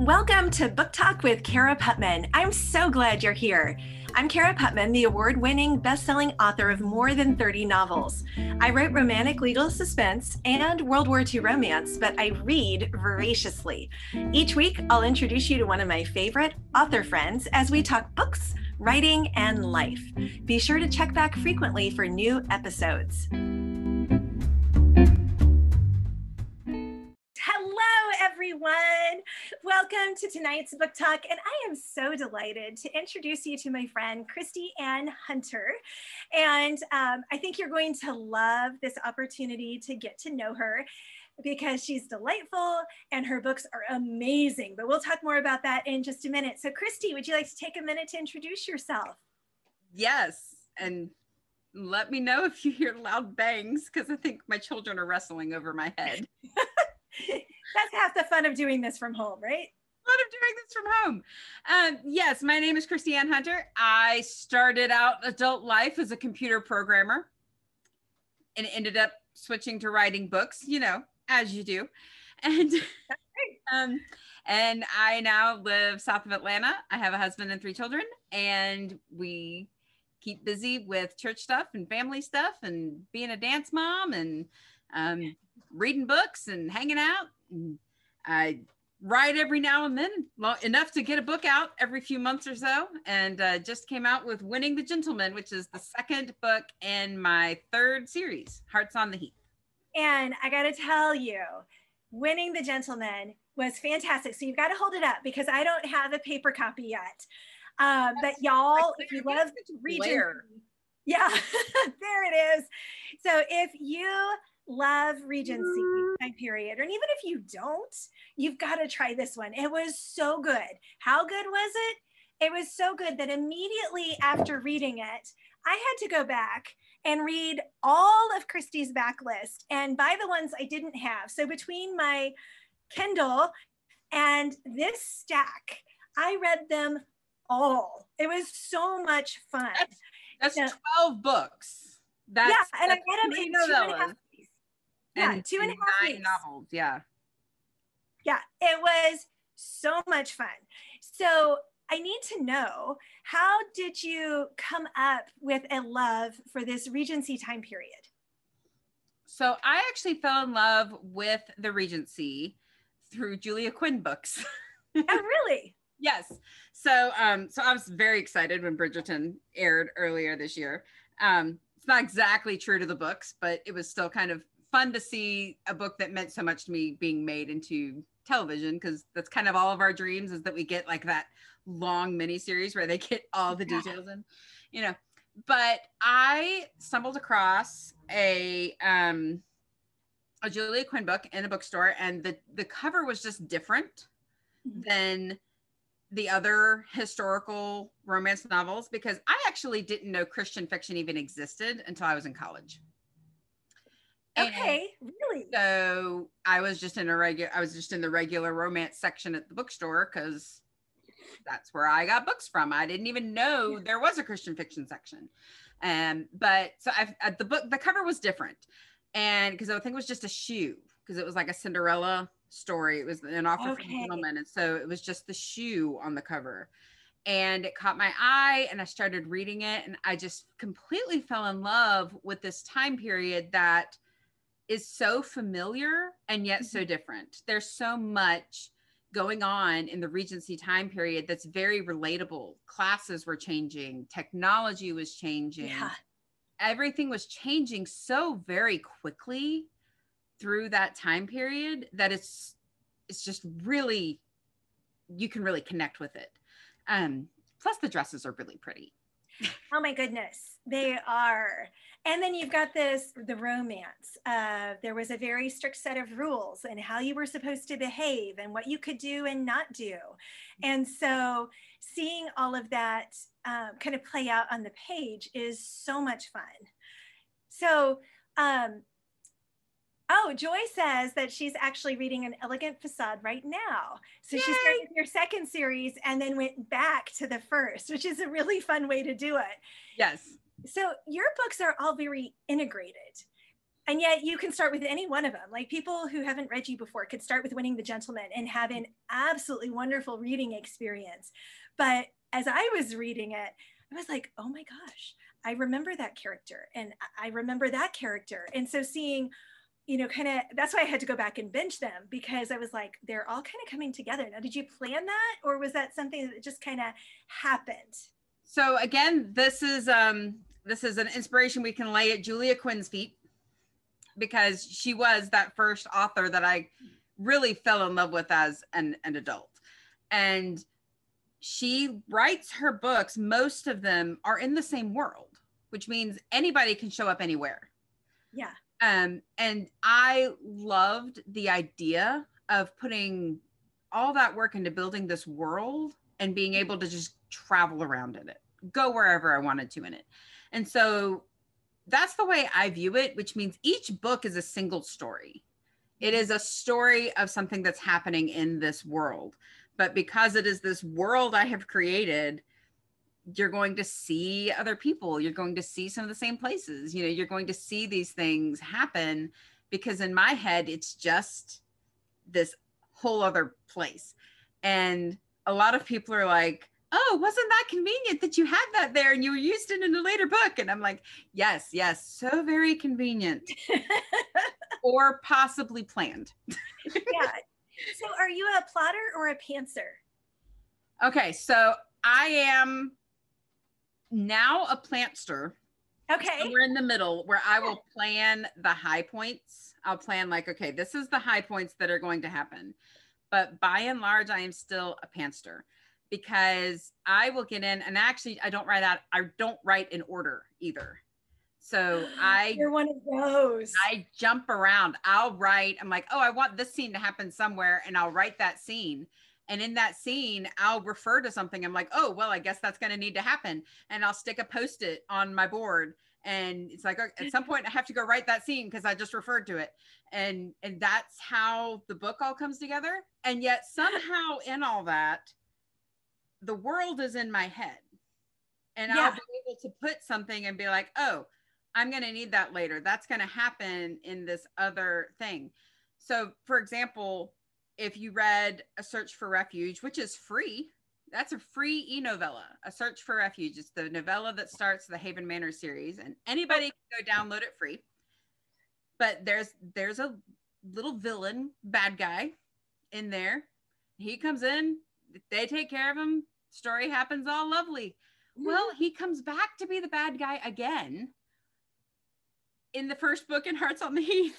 Welcome to Book Talk with Cara Putman. I'm so glad you're here. I'm Cara Putman, the award winning best selling author of more than 30 novels. I write romantic legal suspense and World War II romance, but I read voraciously. Each week, I'll introduce you to one of my favorite author friends as we talk books, writing, and life. Be sure to check back frequently for new episodes. Everyone. Welcome to tonight's book talk. And I am so delighted to introduce you to my friend, Kristi Ann Hunter. And um, I think you're going to love this opportunity to get to know her because she's delightful and her books are amazing. But we'll talk more about that in just a minute. So, Christy, would you like to take a minute to introduce yourself? Yes. And let me know if you hear loud bangs because I think my children are wrestling over my head. That's half the fun of doing this from home, right? Fun of doing this from home. Um, yes, my name is Kristi Ann Hunter. I started out adult life as a computer programmer and ended up switching to writing books, you know, as you do. And um, and I now live south of Atlanta. I have a husband and three children, and we keep busy with church stuff and family stuff and being a dance mom and um, reading books and hanging out. And I write every now and then, enough to get a book out every few months or so. And uh, just came out with Winning the Gentleman, which is the second book in my third series, Hearts on the Heath. And I got to tell you, Winning the Gentleman was fantastic. So you've got to hold it up because I don't have a paper copy yet. Um, but y'all, if you love reading, yeah, there it is. So if you love Regency time period, and even if you don't, you've got to try this one. It was so good. How good was it? It was so good that immediately after reading it, I had to go back and read all of Kristi's backlist and buy the ones I didn't have. So between my Kindle and this stack, I read them all. It was so much fun. That's, that's 12 books. That's, yeah, and I read them in two and a half yeah, and two and a half nine weeks. novels. Yeah. Yeah, it was so much fun. So I need to know how did you come up with a love for this Regency time period? So I actually fell in love with the Regency through Julia Quinn books. oh, really? yes. So um, so I was very excited when Bridgerton aired earlier this year. Um, it's not exactly true to the books, but it was still kind of fun to see a book that meant so much to me being made into television because that's kind of all of our dreams is that we get like that long mini series where they get all the details in, you know. But I stumbled across a um a Julia Quinn book in a bookstore, and the the cover was just different mm-hmm. than the other historical romance novels because I actually didn't know Christian fiction even existed until I was in college. Okay, really? So I was just in a regular, I was just in the regular romance section at the bookstore because that's where I got books from. I didn't even know there was a Christian fiction section. Um, but so I, I the book, the cover was different, and because I think it was just a shoe because it was like a Cinderella story. It was an offer okay. from a gentleman, and so it was just the shoe on the cover and it caught my eye and I started reading it and I just completely fell in love with this time period that is so familiar and yet so mm-hmm. different. There's so much going on in the Regency time period that's very relatable. Classes were changing, technology was changing. Yeah. Everything was changing so very quickly through that time period that it's it's just really you can really connect with it. Um plus the dresses are really pretty. Oh my goodness, they are. And then you've got this the romance. Uh, there was a very strict set of rules and how you were supposed to behave and what you could do and not do. And so seeing all of that um, kind of play out on the page is so much fun. So, um, Oh, Joy says that she's actually reading an elegant facade right now. So Yay! she started your second series and then went back to the first, which is a really fun way to do it. Yes. So your books are all very integrated. and yet you can start with any one of them like people who haven't read you before could start with winning the gentleman and have an absolutely wonderful reading experience but as i was reading it i was like oh my gosh i remember that character and i remember that character and so seeing you know kind of that's why i had to go back and binge them because i was like they're all kind of coming together now did you plan that or was that something that just kind of happened so again this is um this is an inspiration we can lay at julia quinn's feet because she was that first author that I really fell in love with as an, an adult. And she writes her books, most of them are in the same world, which means anybody can show up anywhere. Yeah. Um, and I loved the idea of putting all that work into building this world and being able to just travel around in it, go wherever I wanted to in it. And so that's the way I view it, which means each book is a single story. It is a story of something that's happening in this world. But because it is this world I have created, you're going to see other people. You're going to see some of the same places. You know, you're going to see these things happen because in my head, it's just this whole other place. And a lot of people are like, oh, wasn't that convenient that you had that there and you were used it in a later book? And I'm like, yes, yes, so very convenient. or possibly planned. yeah. So are you a plotter or a pantser? Okay, so I am now a plantster. Okay. we're in the middle where I will plan the high points. I'll plan like, okay, this is the high points that are going to happen. But by and large, I am still a pantster because I will get in and actually I don't write out I don't write in order either. So I You're one of those. I jump around. I'll write I'm like, "Oh, I want this scene to happen somewhere." And I'll write that scene. And in that scene, I'll refer to something. I'm like, "Oh, well, I guess that's going to need to happen." And I'll stick a post-it on my board and it's like at some point I have to go write that scene because I just referred to it. And and that's how the book all comes together. And yet somehow in all that, the world is in my head and yeah. I'll be able to put something and be like, oh, I'm going to need that later. That's going to happen in this other thing. So, for example, if you read A Search for Refuge, which is free, that's a free e novella. A Search for Refuge. It's the novella that starts the Haven Manor series, and anybody can go download it free. But there's there's a little villain, bad guy in there. He comes in, they take care of him. Story happens all lovely. Well, mm-hmm. he comes back to be the bad guy again in the first book in Hearts on the Heath.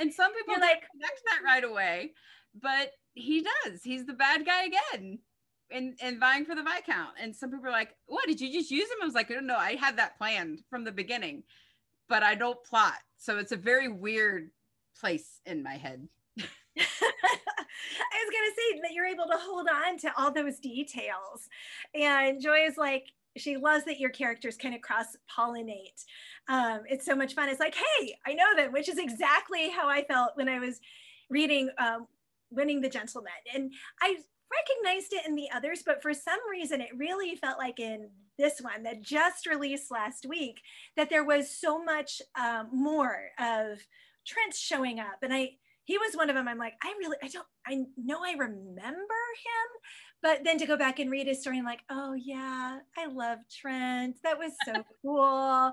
And some people like connect that right away, but he does. He's the bad guy again And, and vying for the Viscount. And some people are like, "What did you just use him?" I was like, "No, no, I had that planned from the beginning, but I don't plot." So it's a very weird place in my head. I was going to say that you're able to hold on to all those details. And Joy is like, she loves that your characters kind of cross pollinate. Um, it's so much fun. It's like, hey, I know them, which is exactly how I felt when I was reading um, Winning the Gentleman. And I recognized it in the others, but for some reason, it really felt like in this one that just released last week that there was so much um, more of Trent showing up. And I, he was one of them. I'm like, I really, I don't, I know I remember him, but then to go back and read his story, I'm like, oh yeah, I love Trent. That was so cool.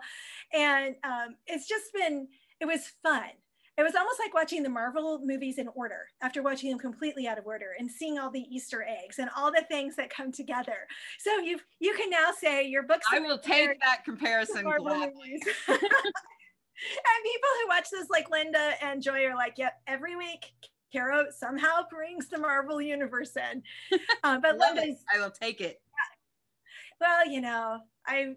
And um, it's just been, it was fun. It was almost like watching the Marvel movies in order after watching them completely out of order and seeing all the Easter eggs and all the things that come together. So you you can now say your books. I will take that comparison and people who watch this, like Linda and Joy, are like, yep, every week Cara somehow brings the Marvel universe in. Uh, but Linda's, I will take it. Yeah. Well, you know, I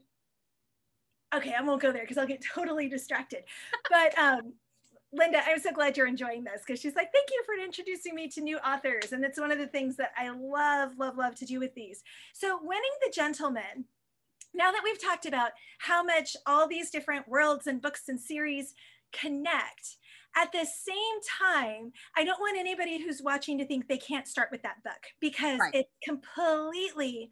okay, I won't go there because I'll get totally distracted. But um, Linda, I'm so glad you're enjoying this because she's like, thank you for introducing me to new authors. And it's one of the things that I love, love, love to do with these. So, Winning the Gentleman now that we've talked about how much all these different worlds and books and series connect, at the same time, I don't want anybody who's watching to think they can't start with that book because right. it's completely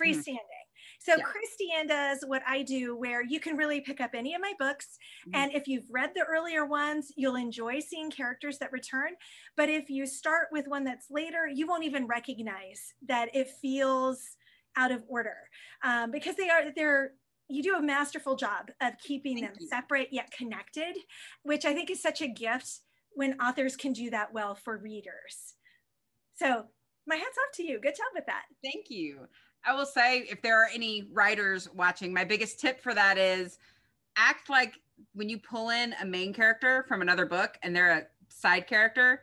freestanding. Mm. So yeah. Kristi Ann does what I do, where you can really pick up any of my books. Mm-hmm. And if you've read the earlier ones, you'll enjoy seeing characters that return. But if you start with one that's later, you won't even recognize that it feels out of order um, because they are they're you do a masterful job of keeping Thank them you. separate yet connected, which I think is such a gift when authors can do that well for readers. So my hat's off to you. Good job with that. Thank you. I will say, if there are any writers watching, my biggest tip for that is act like when you pull in a main character from another book and they're a side character,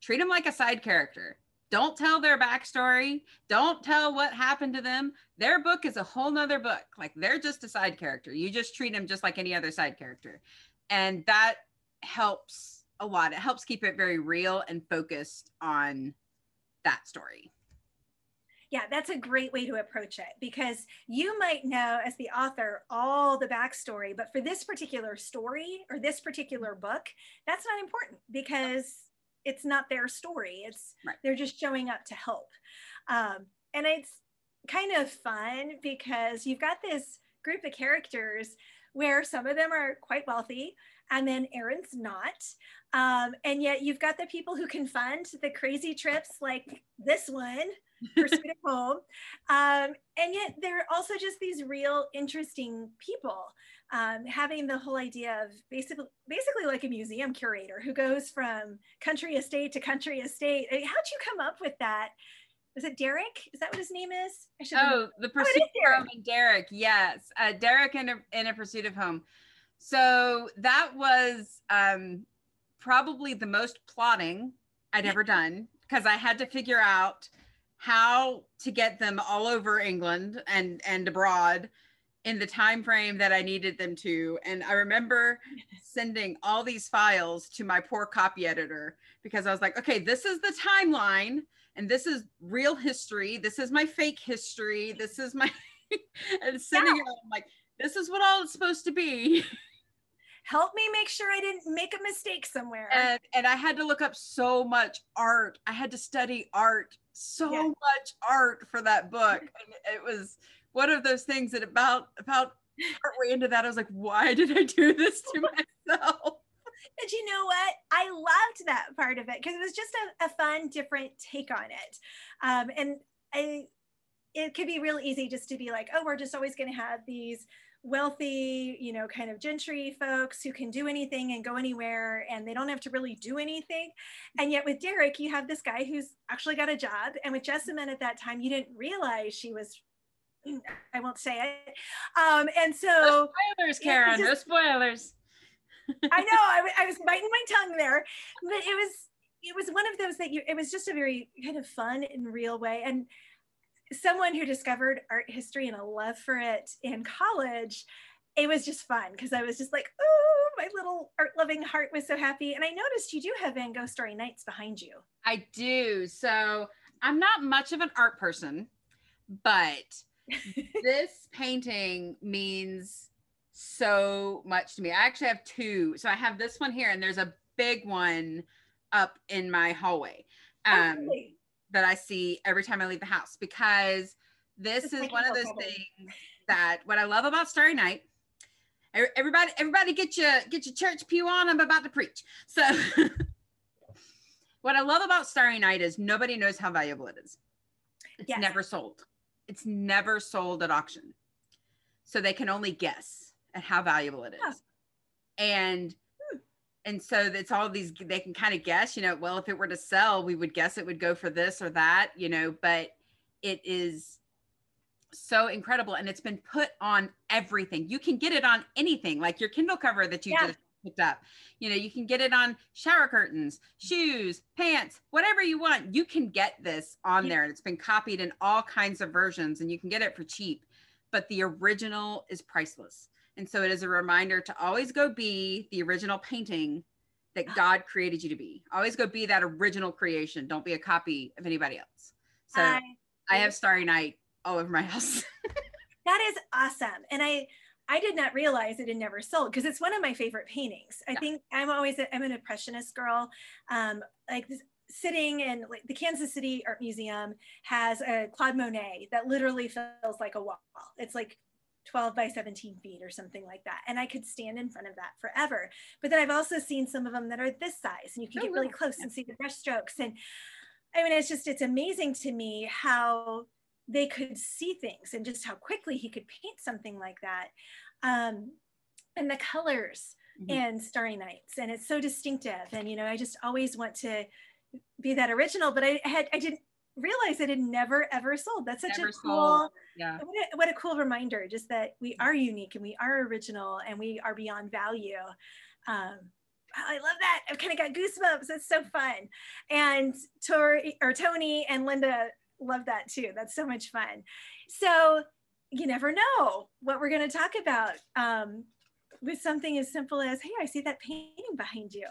treat them like a side character. Don't tell their backstory. Don't tell what happened to them. Their book is a whole nother book. Like they're just a side character. You just treat them just like any other side character. And that helps a lot. It helps keep it very real and focused on that story. Yeah, that's a great way to approach it because you might know as the author all the backstory, but for this particular story or this particular book, that's not important because it's not their story. It's right. they're just showing up to help. Um, and it's kind of fun because you've got this group of characters where some of them are quite wealthy and then Aaron's not. Um, and yet you've got the people who can fund the crazy trips like this one, Pursuit of Home. Um, and yet they're also just these real interesting people. Um, having the whole idea of basically, basically like a museum curator who goes from country estate to country estate. How'd you come up with that? Is it Derek? Is that what his name is? oh, the oh, Pursuit oh, of Home and Derek. Yes, uh, Derek in a, in a Pursuit of Home. So that was um, probably the most plotting I'd ever done because I had to figure out how to get them all over England and and abroad in the time frame that I needed them to. And I remember sending all these files to my poor copy editor because I was like, okay, this is the timeline and this is real history. This is my fake history. This is my and sending yeah. it. I'm like, this is what all it's supposed to be. help me make sure I didn't make a mistake somewhere. And, and I had to look up so much art. I had to study art, so yeah. much art for that book. And it was one of those things that about about partway into that, I was like, why did I do this to myself? But you know what? I loved that part of it because it was just a, a, fun, different take on it. Um, and I, it could be real easy just to be like, oh, we're just always going to have these wealthy, you know, kind of gentry folks who can do anything and go anywhere and they don't have to really do anything. And yet with Derek, you have this guy who's actually got a job. And with Jessamine at that time, you didn't realize she was I won't say it. Um, and so no spoilers, Cara, just, no spoilers. I know I, I was biting my tongue there, but it was it was one of those that you it was just a very kind of fun and real way. And someone who discovered art history and a love for it in college, it was just fun because I was just like, oh, my little art loving heart was so happy. And I noticed you do have Van Gogh Starry Nights behind you. I do. So I'm not much of an art person, but this painting means so much to me. I actually have two. So I have this one here, and there's a big one up in my hallway. Oh, um, oh, really? that I see every time I leave the house because this is one of those things that what I love about Starry Night. Everybody, everybody, get your get your church pew on. I'm about to preach. So, what I love about Starry Night is nobody knows how valuable it is. It's yes. never sold. It's never sold at auction, so they can only guess at how valuable it is. Huh. And hmm. and so it's all these they can kind of guess you know well if it were to sell we would guess it would go for this or that you know but it is so incredible and it's been put on everything you can get it on anything like your kindle cover that you yeah. just picked up you know you can get it on shower curtains shoes pants whatever you want you can get this on there and it's been copied in all kinds of versions and you can get it for cheap but the original is priceless and so it is a reminder to always go be the original painting that ah. God created you to be. Always go be that original creation. Don't be a copy of anybody else. So I, I have Starry Night all over my house. that is awesome. And I I did not realize it had never sold because it's one of my favorite paintings. I yeah. think I'm always I'm an impressionist girl. Um, like sitting in like the Kansas City Art Museum has a Claude Monet that literally feels like a wall. It's like 12 by 17 feet or something like that. And I could stand in front of that forever. But then I've also seen some of them that are this size and you can oh, get really close and see the brush strokes. And I mean, it's just, it's amazing to me how they could see things and just how quickly he could paint something like that. Um, and the colors mm-hmm. and Starry Nights. And it's so distinctive. And, you know, I just always want to be that original, but I had, I didn't realize it had never ever sold. That's such never a cool, sold. yeah. What a, what a, cool reminder, just that we are unique and we are original and we are beyond value. Um, I love that. I've kind of got goosebumps. It's so fun. And Tori or Tony and Linda love that too. That's so much fun. So you never know what we're going to talk about. Um, with something as simple as, hey, I see that painting behind you.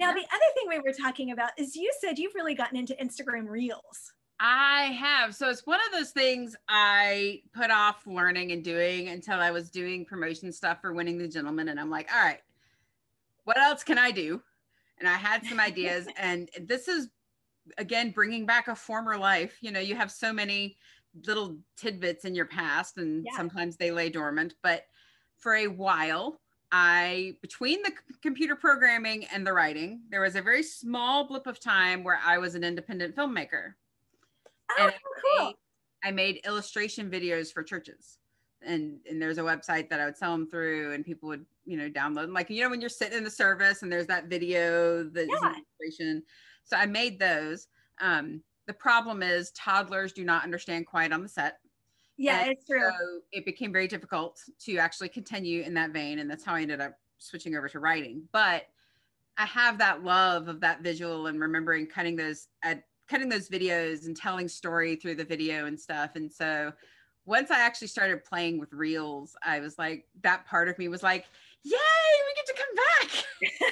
Now, yeah. the other thing we were talking about is you said you've really gotten into Instagram Reels. I have. So it's one of those things I put off learning and doing until I was doing promotion stuff for Winning the Gentleman. And I'm like, all right, what else can I do? And I had some ideas. and this is, again, bringing back a former life. You know, you have so many little tidbits in your past, and yeah. sometimes they lay dormant. But for a while, I, between the computer programming and the writing, there was a very small blip of time where I was an independent filmmaker. Oh, and cool. I made illustration videos for churches. And, and there's a website that I would sell them through and people would, you know, download them. Like, you know, when you're sitting in the service and there's that video, the yeah. illustration. So I made those. Um, the problem is toddlers do not understand quiet on the set. Yeah, and it's true. So it became very difficult to actually continue in that vein. And that's how I ended up switching over to writing. But I have that love of that visual and remembering cutting those at cutting those videos and telling story through the video and stuff. And so once I actually started playing with reels, I was like, that part of me was like, yay, we get to come back.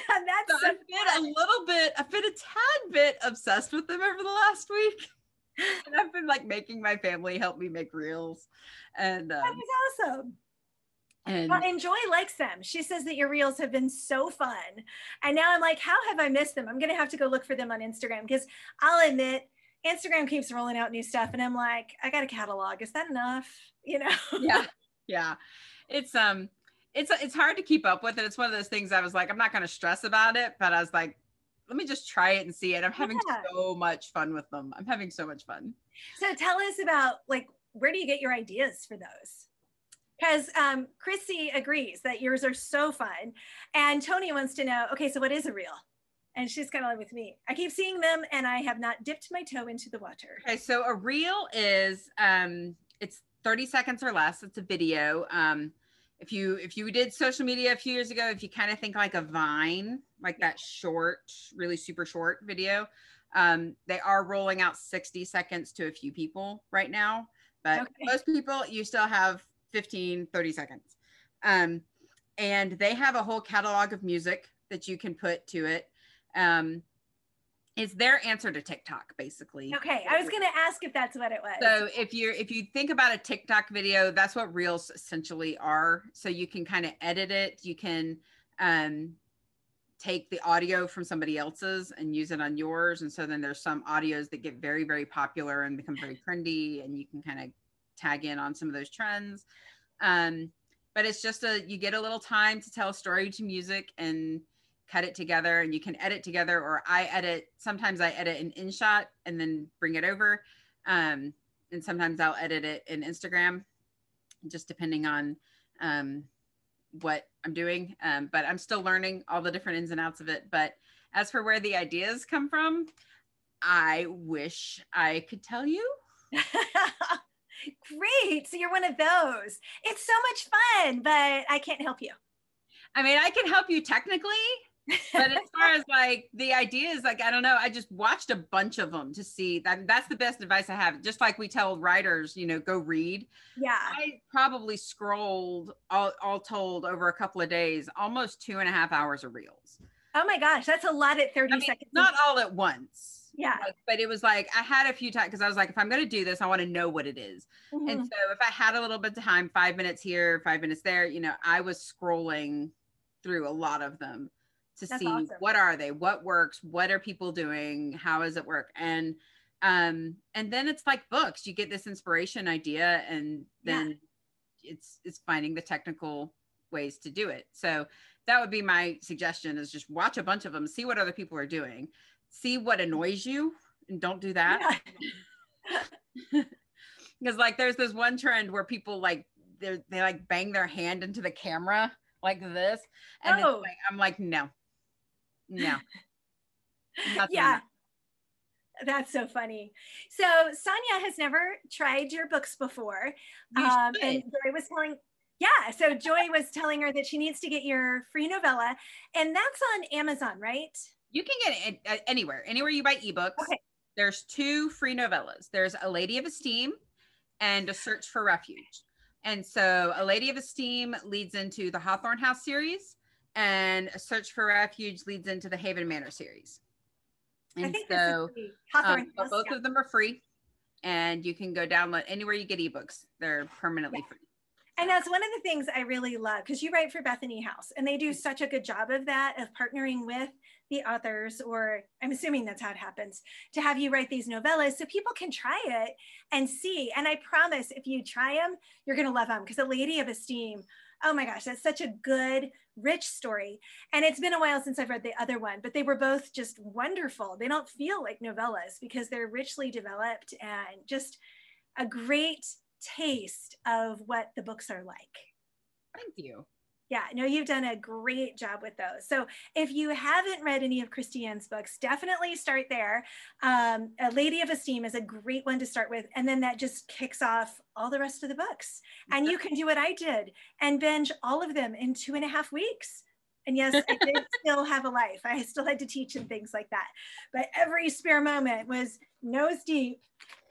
That's so I've been a little bit, I've been a tad bit obsessed with them over the last week. and I've been like making my family help me make reels. And um, that was awesome. And well, Enjoy likes them. She says that your reels have been so fun. And now I'm like, how have I missed them? I'm going to have to go look for them on Instagram because I'll admit, Instagram keeps rolling out new stuff. And I'm like, I got a catalog. Is that enough? You know? yeah. Yeah. It's, um, it's, it's hard to keep up with it. It's one of those things I was like, I'm not going to stress about it, but I was like, let me just try it and see it. I'm having yeah. so much fun with them. I'm having so much fun. So tell us about like, where do you get your ideas for those? because um, Chrissy agrees that yours are so fun. And Tony wants to know, okay, so what is a reel? And she's kind of like with me. I keep seeing them and I have not dipped my toe into the water. Okay, so a reel is um, it's 30 seconds or less. It's a video. Um, if you if you did social media a few years ago, if you kind of think like a Vine, like that short, really super short video, um, they are rolling out 60 seconds to a few people right now. But okay. most people, you still have 15, 30 seconds. Um, and they have a whole catalog of music that you can put to it. Um, it's their answer to TikTok, basically. Okay, I was going to ask if that's what it was. So if you're if you think about a TikTok video, that's what reels essentially are. So you can kind of edit it. You can um, take the audio from somebody else's and use it on yours. And so then there's some audios that get very very popular and become very trendy, and you can kind of tag in on some of those trends. Um, but it's just a you get a little time to tell a story to music and cut it together and you can edit together or I edit sometimes I edit an InShot and then bring it over. Um, and sometimes I'll edit it in Instagram, just depending on um, what I'm doing. Um, but I'm still learning all the different ins and outs of it. But as for where the ideas come from, I wish I could tell you. Great. So you're one of those. It's so much fun, but I can't help you. I mean, I can help you technically, but as far as like the idea is like, I don't know, I just watched a bunch of them to see that that's the best advice I have. Just like we tell writers, you know, go read. Yeah. I probably scrolled all, all told over a couple of days, almost two and a half hours of reels. Oh my gosh, that's a lot at 30 I mean, seconds. Not all at once yeah. Like, but it was like I had a few times because I was like, if I'm going to do this, I want to know what it is. Mm-hmm. And so if I had a little bit of time, five minutes here, five minutes there, you know, I was scrolling through a lot of them to That's see awesome. what are they, what works, what are people doing, how does it work, and um, and then it's like books. You get this inspiration idea, and then yeah. it's it's finding the technical ways to do it. So that would be my suggestion: is just watch a bunch of them, see what other people are doing, see what annoys you, and don't do that. Yeah. because like there's this one trend where people like they they like bang their hand into the camera like this and oh. like, i'm like no no. Yeah. That's so funny. So sonia has never tried your books before um, and joy was telling yeah so joy was telling her that she needs to get your free novella and that's on amazon right? You can get it anywhere anywhere you buy ebooks. Okay. there's two free novellas. There's a lady of esteem and a search for refuge. And so a lady of esteem leads into the Hawthorne House series and a search for refuge leads into the Haven Manor series. And so um, both yeah. of them are free and you can go download anywhere you get ebooks. They're permanently yeah. free. And that's one of the things I really love because you write for Bethany House and they do such a good job of that, of partnering with the authors, or I'm assuming that's how it happens, to have you write these novellas so people can try it and see. And I promise if you try them, you're going to love them because A Lady of Esteem, oh my gosh, that's such a good, rich story. And it's been a while since I've read the other one, but they were both just wonderful. They don't feel like novellas because they're richly developed and just a great taste of what the books are like. Thank you. Yeah, no, you've done a great job with those. So if you haven't read any of Kristi Ann's books, definitely start there. Um, a Lady of Esteem is a great one to start with. And then that just kicks off all the rest of the books. And you can do what I did and binge all of them in two and a half weeks. And yes, I did still have a life. I still had to teach and things like that. But every spare moment was nose deep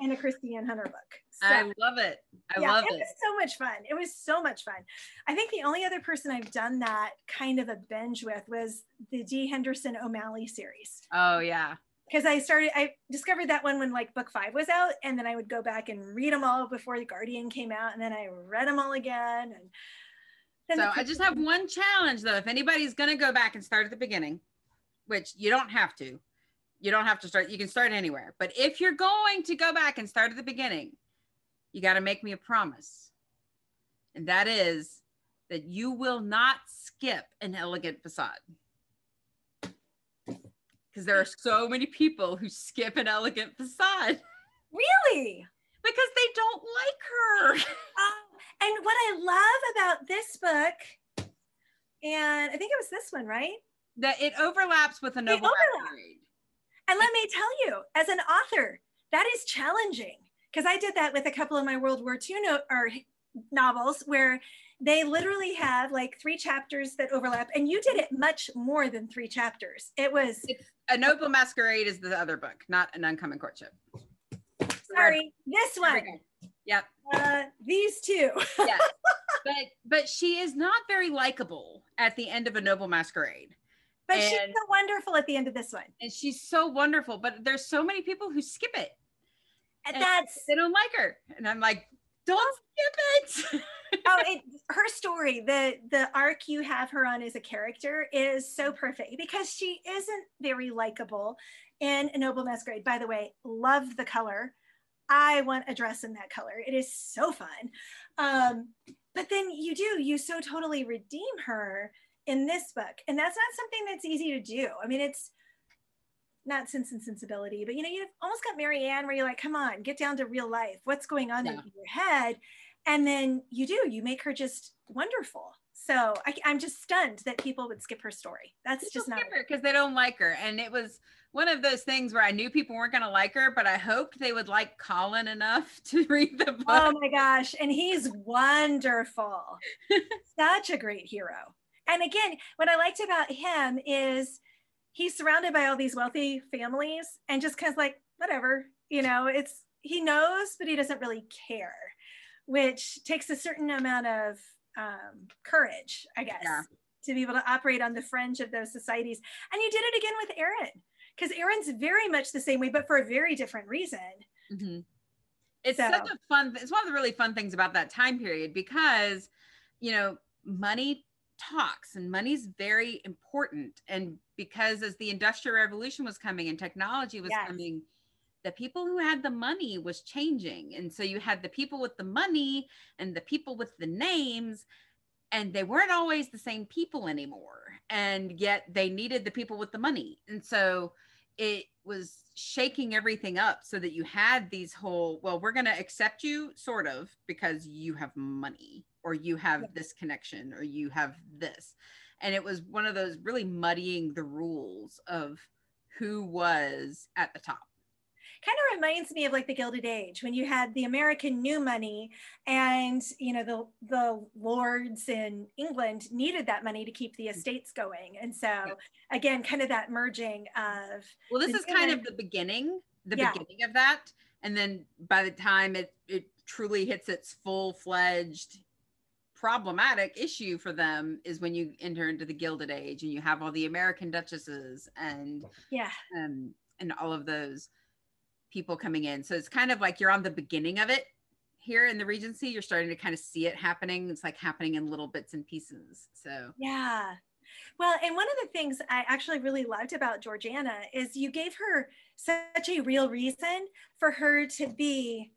in a Kristi Ann Hunter book. So, I love it. I yeah, love it. It was so much fun. It was so much fun. I think the only other person I've done that kind of a binge with was the Dee Henderson O'Malley series. Oh yeah. Because I started, I discovered that one when like book five was out, and then I would go back and read them all before the Guardian came out, and then I read them all again. And so I just have one challenge though. If anybody's gonna go back and start at the beginning, which you don't have to, you don't have to start. You can start anywhere. But if you're going to go back and start at the beginning, you got to make me a promise. And that is that you will not skip an elegant facade. Because there are so many people who skip an elegant facade. Really? Because they don't like her. And what I love about this book, and I think it was this one, right? That it overlaps with a novel. And let me tell you, as an author, that is challenging because I did that with a couple of my World War II no, or novels where they literally have like three chapters that overlap, and you did it much more than three chapters. It was it's, a Noble Masquerade is the other book, not an Uncommon Courtship. Sorry, this one. Yep. Uh, these two. yeah. But but she is not very likable at the end of a Noble Masquerade. But and, she's so wonderful at the end of this one. And she's so wonderful, but there's so many people who skip it. And, and that's they don't like her. And I'm like, don't skip it. oh, it, her story, the the arc you have her on as a character is so perfect because she isn't very likable in a Noble Masquerade. By the way, love the color. I want a dress in that color. It is so fun. Um, but then you do, you so totally redeem her in this book. And that's not something that's easy to do. I mean, it's not sense and sensibility, but you know, you've almost got Marianne where you're like, come on, get down to real life. What's going on yeah. in your head? And then you do, you make her just wonderful. So I, am just stunned that people would skip her story. That's people just not because they don't like her. And it was one of those things where I knew people weren't going to like her, but I hoped they would like Colin enough to read the book. Oh my gosh. And he's wonderful. Such a great hero. And again, what I liked about him is he's surrounded by all these wealthy families and just kind of like, whatever, you know, it's, he knows, but he doesn't really care, which takes a certain amount of um, courage, I guess, yeah. to be able to operate on the fringe of those societies. And you did it again with Aaron, because Aaron's very much the same way, but for a very different reason. Mm-hmm. It's so. such a fun, it's one of the really fun things about that time period because, you know, money talks and money's very important and because as the industrial revolution was coming and technology was yes. coming the people who had the money was changing and so you had the people with the money and the people with the names and they weren't always the same people anymore and yet they needed the people with the money and so it was shaking everything up so that you had these whole well we're going to accept you sort of because you have money or you have yeah. this connection or you have this and it was one of those really muddying the rules of who was at the top kind of reminds me of like the Gilded Age when you had the American new money and you know the the lords in England needed that money to keep the estates going. And so yeah. again, kind of that merging of Well, this is kind of the beginning, the yeah. beginning of that. And then by the time it it truly hits its full-fledged problematic issue for them is when you enter into the Gilded Age and you have all the American duchesses and yeah um, and all of those people coming in. So it's kind of like you're on the beginning of it here in the Regency. You're starting to kind of see it happening. It's like happening in little bits and pieces. So, yeah. Well, and one of the things I actually really loved about Georgiana is you gave her such a real reason for her to be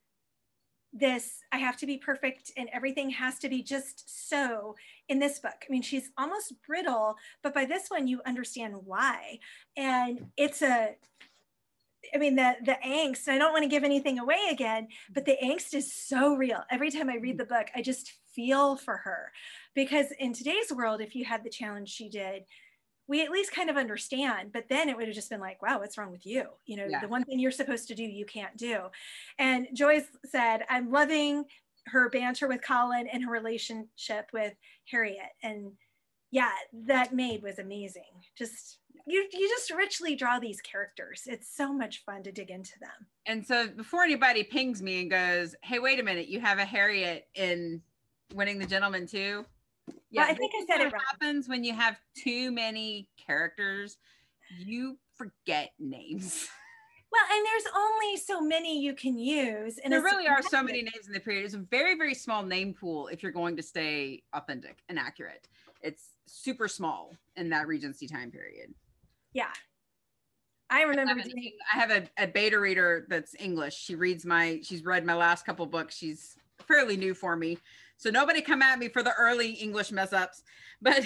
this I have to be perfect and everything has to be just so in this book. I mean, she's almost brittle, but by this one, you understand why. And it's a I mean, the the angst. I don't want to give anything away again, but the angst is so real. Every time I read the book, I just feel for her, because in today's world, if you had the challenge she did, we at least kind of understand. But then it would have just been like, wow, what's wrong with you? You know, yeah. the one thing you're supposed to do, you can't do. And Joyce said, I'm loving her banter with Colin and her relationship with Harriet, and yeah, that maid was amazing. Just you you just richly draw these characters. It's so much fun to dig into them. And so before anybody pings me and goes, "Hey, wait a minute, you have a Harriet in Winning the Gentleman too." Yeah, well, I think I said it. What happens when you have too many characters? You forget names. Well, and there's only so many you can use. And there really are so many names in the period. It's a very, very small name pool if you're going to stay authentic and accurate. It's super small in that Regency time period. Yeah. I remember. I have, doing- I have a, a beta reader that's English. She reads my, she's read my last couple books. She's fairly new for me. So nobody come at me for the early English mess ups. But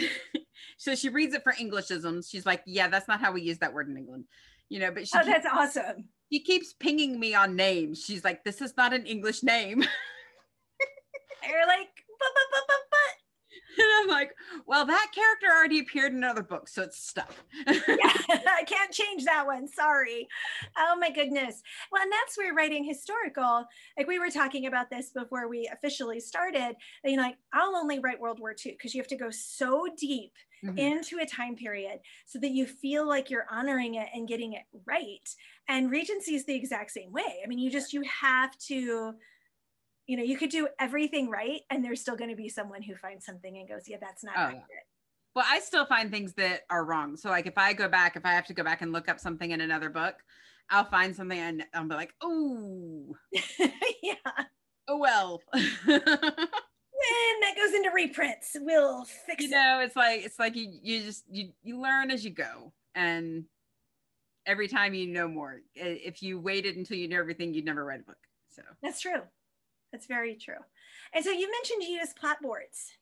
so she reads it for Englishisms. She's like, yeah, that's not how we use that word in England. You know, but she Oh, that's awesome. She keeps pinging me on names. She's like, this is not an English name. You're like, but, but, but. And I'm like, well, that character already appeared in another book, so it's stuck. yeah, I can't change that one. Sorry. Oh my goodness. Well, and that's where writing historical, like we were talking about this before we officially started. You know, like I'll only write World War II because you have to go so deep mm-hmm. into a time period so that you feel like you're honoring it and getting it right. And Regency is the exact same way. I mean, you just you have to you know, you could do everything right and there's still going to be someone who finds something and goes, yeah, that's not oh, accurate. Well, I still find things that are wrong. So like if I go back, if I have to go back and look up something in another book, I'll find something and I'll be like, oh, yeah. Oh, well. when that goes into reprints, we'll fix you it. You know, it's like, it's like you, you just, you, you learn as you go. And every time you know more, if you waited until you knew everything, you'd never write a book. So that's true. That's very true. And so you mentioned you use boards.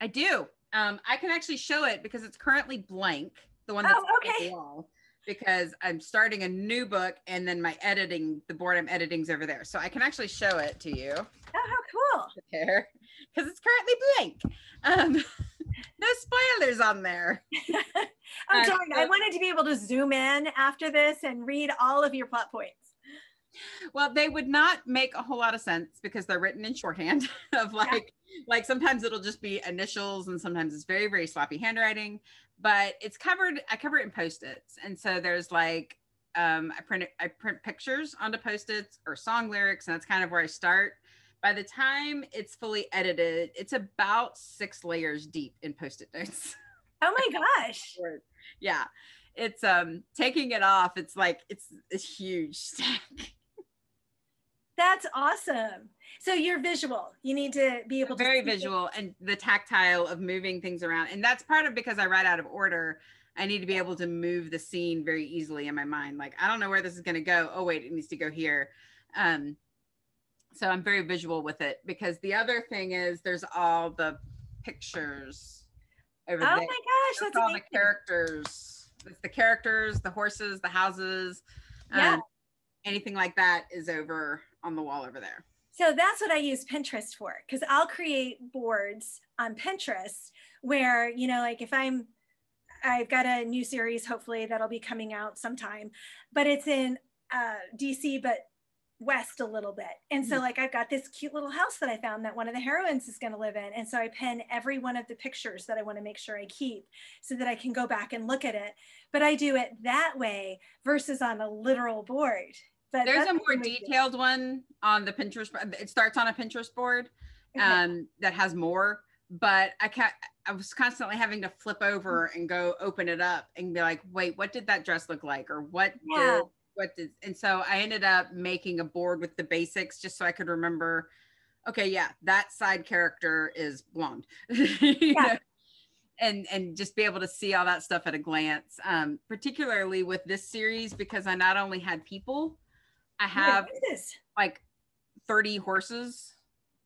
I do. Um, I can actually show it because it's currently blank. The one that's oh, okay. the wall, because I'm starting a new book and then my editing, the board I'm editing is over there. So I can actually show it to you. Oh, how cool. There, because it's currently blank. Um, no spoilers on there. oh, darn. Uh, I wanted to be able to zoom in after this and read all of your plot points well they would not make a whole lot of sense because they're written in shorthand of like yeah. like sometimes it'll just be initials and sometimes it's very very sloppy handwriting but it's covered i cover it in post-its. And so there's like um i print i print pictures onto post-its or song lyrics and that's kind of where i start. By the time it's fully edited it's about six layers deep in post-it notes. Oh my gosh. yeah. It's um taking it off it's like it's a huge stack That's awesome. So you're visual. You need to be able to very visual it. and the tactile of moving things around. And that's part of because I write out of order. I need to be able to move the scene very easily in my mind. Like, I don't know where this is going to go. Oh, wait, it needs to go here. Um, so I'm very visual with it because the other thing is there's all the pictures over oh there. my gosh, that's, that's all the characters. It's the characters, the horses, the houses. Yeah. Um, anything like that is over on the wall over there. So that's what I use Pinterest for because I'll create boards on Pinterest where, you know, like if I'm, I've got a new series, hopefully that'll be coming out sometime, but it's in uh, DC, but west a little bit. And so, mm-hmm. like, I've got this cute little house that I found that one of the heroines is going to live in. And so I pin every one of the pictures that I want to make sure I keep so that I can go back and look at it. But I do it that way versus on a literal board. There's a more detailed one on the Pinterest. It starts on a Pinterest board um, okay. that has more. But I can't. I was constantly having to flip over and go open it up and be like, wait, what did that dress look like, or what yeah. did what did? And so I ended up making a board with the basics just so I could remember. Okay, yeah, that side character is blonde. yeah. and and just be able to see all that stuff at a glance um particularly with this series because i not only had people I have like 30 horses.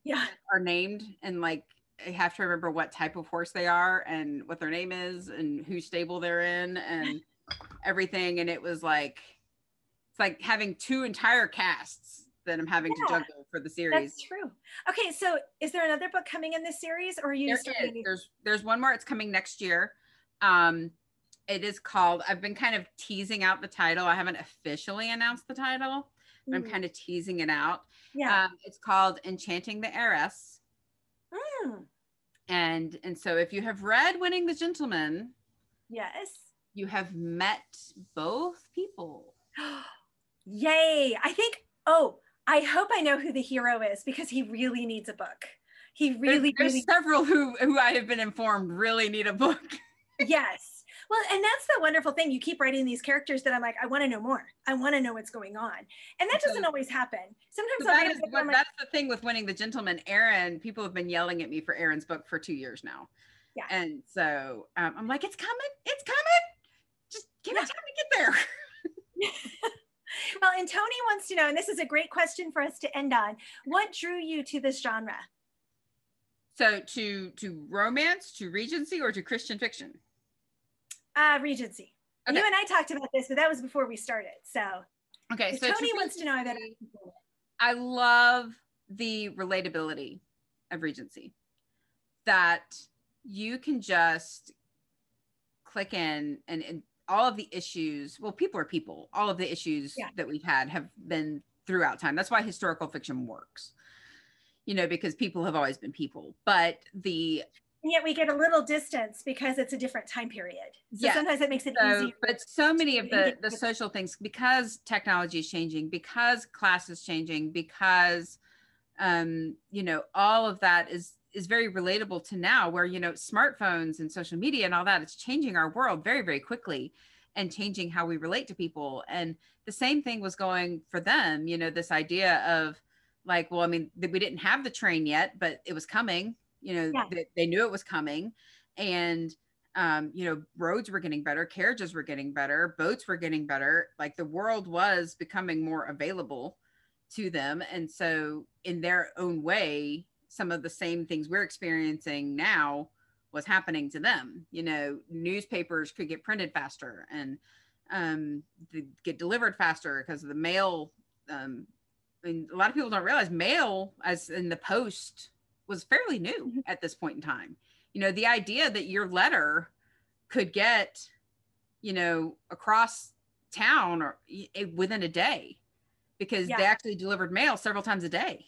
Yeah. Are named and like I have to remember what type of horse they are and what their name is and whose stable they're in and everything. And it was like it's like having two entire casts that I'm having yeah, to juggle for the series. That's true. Okay, so is there another book coming in this series or are you there is. there's there's one more it's coming next year. Um it is called I've been kind of teasing out the title. I haven't officially announced the title mm. I'm kind of teasing it out. Yeah. Um, it's called Enchanting the Heiress. Mm. And and so if you have read Winning the Gentleman, yes, you have met both people. Yay. I think oh, I hope I know who the hero is because he really needs a book. He really, there's, there's really several who who I have been informed really need a book. yes. Well, and that's the wonderful thing. You keep writing these characters that I'm like, I want to know more. I want to know what's going on. And that doesn't always happen. Sometimes so that is, what, like, that's the thing with winning the gentleman. Aaron, people have been yelling at me for Aaron's book for two years now. Yeah. And so um, I'm like, it's coming. It's coming. Just give yeah. me time to get there. well, and Tony wants to know, and this is a great question for us to end on. What drew you to this genre? So to to romance, to Regency, or to Christian fiction? Uh, Regency. Okay. You and I talked about this, but that was before we started. So okay, so Tony wants to know that. I love the relatability of Regency. That you can just click in and, and all of the issues. Well, people are people. All of the issues yeah. that we've had have been throughout time. That's why historical fiction works. You know, because people have always been people. But the and yet we get a little distance because it's a different time period. So yes. sometimes it makes it so, easier. But so many of the, the social things, because technology is changing, because class is changing, because um, you know, all of that is is very relatable to now where, you know, smartphones and social media and all that, it's changing our world very, very quickly and changing how we relate to people. And the same thing was going for them, you know, this idea of like, well, I mean, we didn't have the train yet, but it was coming you know yeah. they, they knew it was coming. And um, you know roads were getting better carriages were getting better boats were getting better. Like the world was becoming more available to them. And so in their own way some of the same things we're experiencing now was happening to them. You know newspapers could get printed faster and um, get delivered faster because of the mail um, and a lot of people don't realize mail as in the post was fairly new mm-hmm. at this point in time. You know, the idea that your letter could get, you know, across town or within a day because yeah. they actually delivered mail several times a day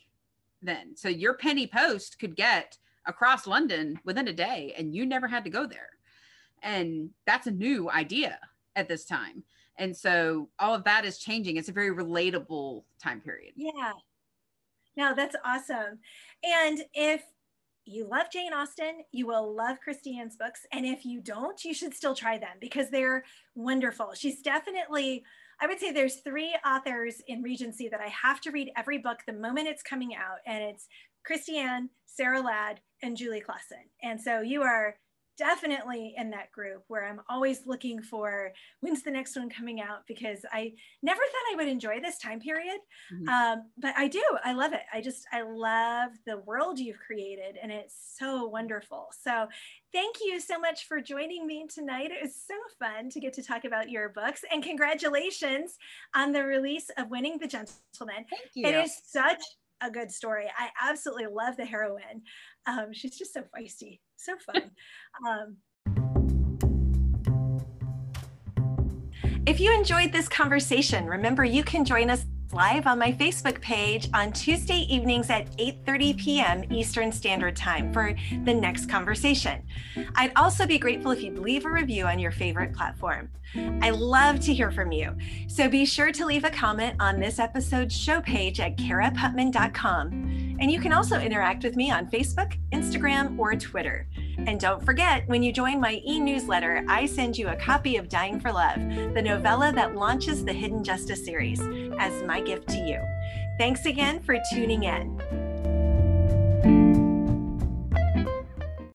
then. So your penny post could get across London within a day and you never had to go there. And that's a new idea at this time. And so all of that is changing. It's a very relatable time period. Yeah. No, that's awesome. And if you love Jane Austen, you will love Kristi Ann's books. And if you don't, you should still try them because they're wonderful. She's definitely I would say there's three authors in Regency that I have to read every book the moment it's coming out, and it's Kristi Ann, Sarah Ladd, and Julie Klassen. And so you are definitely in that group where I'm always looking for when's the next one coming out because I never thought I would enjoy this time period. Mm-hmm. Um, but I do. I love it. I just, I love the world you've created and it's so wonderful. So thank you so much for joining me tonight. It was so fun to get to talk about your books and congratulations on the release of Winning the Gentleman. Thank you. It is such a good story. I absolutely love the heroine. Um, she's just so feisty, so fun. Um, if you enjoyed this conversation, remember you can join us live on my Facebook page on Tuesday evenings at 8:30 p.m. Eastern Standard Time for the next conversation. I'd also be grateful if you'd leave a review on your favorite platform. I love to hear from you. So be sure to leave a comment on this episode's show page at karaputman.com. And you can also interact with me on Facebook, Instagram, or Twitter. And don't forget, when you join my e newsletter, I send you a copy of Dying for Love, the novella that launches the Hidden Justice series, as my gift to you. Thanks again for tuning in.